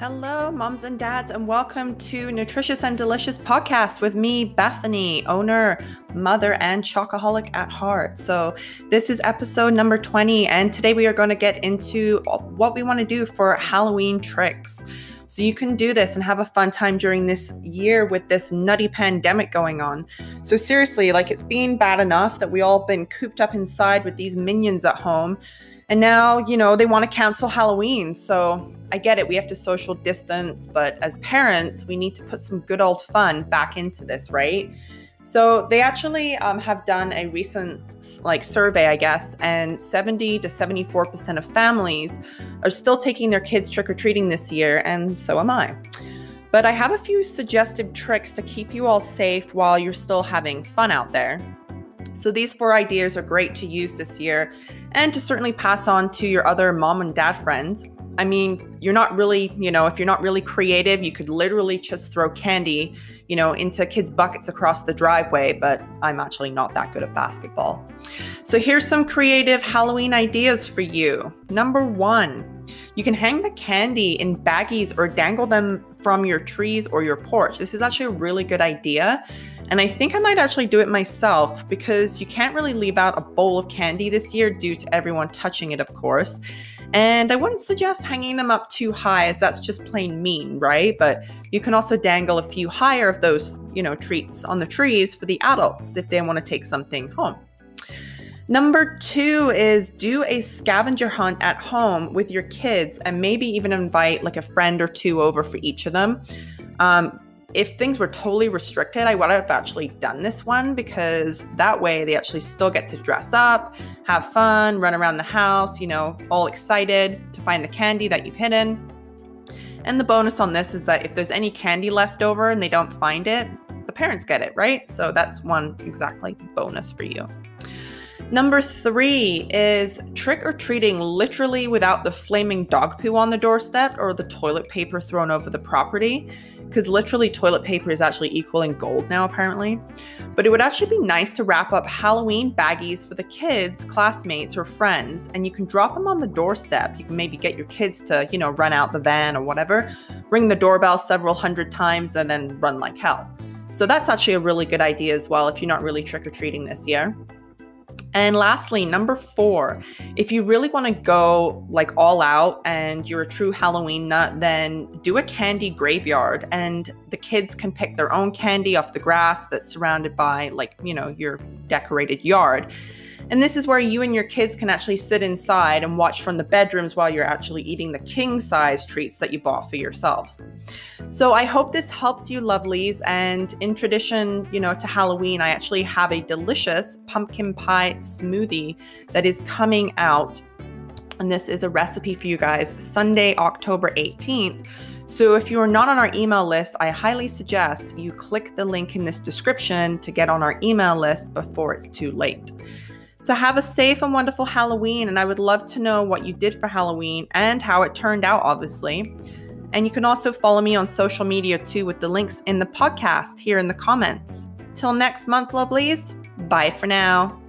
Hello, moms and dads, and welcome to Nutritious and Delicious podcast with me, Bethany, owner, mother, and chocoholic at heart. So, this is episode number 20, and today we are going to get into what we want to do for Halloween tricks. So, you can do this and have a fun time during this year with this nutty pandemic going on. So, seriously, like it's been bad enough that we all been cooped up inside with these minions at home. And now, you know, they want to cancel Halloween. So I get it. We have to social distance. But as parents, we need to put some good old fun back into this, right? So they actually um, have done a recent like survey, I guess, and 70 to 74% of families are still taking their kids trick or treating this year, and so am I. But I have a few suggestive tricks to keep you all safe while you're still having fun out there. So these four ideas are great to use this year and to certainly pass on to your other mom and dad friends. I mean, you're not really, you know, if you're not really creative, you could literally just throw candy, you know, into kids' buckets across the driveway, but I'm actually not that good at basketball. So here's some creative Halloween ideas for you. Number one, you can hang the candy in baggies or dangle them from your trees or your porch. This is actually a really good idea and I think I might actually do it myself because you can't really leave out a bowl of candy this year due to everyone touching it, of course. And I wouldn't suggest hanging them up too high as that's just plain mean, right? But you can also dangle a few higher of those, you know, treats on the trees for the adults if they want to take something home. Number two is do a scavenger hunt at home with your kids and maybe even invite like a friend or two over for each of them. Um, if things were totally restricted, I would have actually done this one because that way they actually still get to dress up, have fun, run around the house, you know, all excited to find the candy that you've hidden. And the bonus on this is that if there's any candy left over and they don't find it, the parents get it, right? So that's one exactly bonus for you. Number three is trick or treating literally without the flaming dog poo on the doorstep or the toilet paper thrown over the property. Because literally, toilet paper is actually equaling gold now, apparently. But it would actually be nice to wrap up Halloween baggies for the kids, classmates, or friends, and you can drop them on the doorstep. You can maybe get your kids to, you know, run out the van or whatever, ring the doorbell several hundred times, and then run like hell. So that's actually a really good idea as well if you're not really trick or treating this year. And lastly, number four, if you really want to go like all out and you're a true Halloween nut, then do a candy graveyard and the kids can pick their own candy off the grass that's surrounded by like, you know, your decorated yard. And this is where you and your kids can actually sit inside and watch from the bedrooms while you're actually eating the king size treats that you bought for yourselves. So I hope this helps you, lovelies. And in tradition, you know, to Halloween, I actually have a delicious pumpkin pie smoothie that is coming out. And this is a recipe for you guys Sunday, October 18th. So, if you are not on our email list, I highly suggest you click the link in this description to get on our email list before it's too late. So have a safe and wonderful Halloween, and I would love to know what you did for Halloween and how it turned out, obviously. And you can also follow me on social media too with the links in the podcast here in the comments. Till next month, lovelies. Bye for now.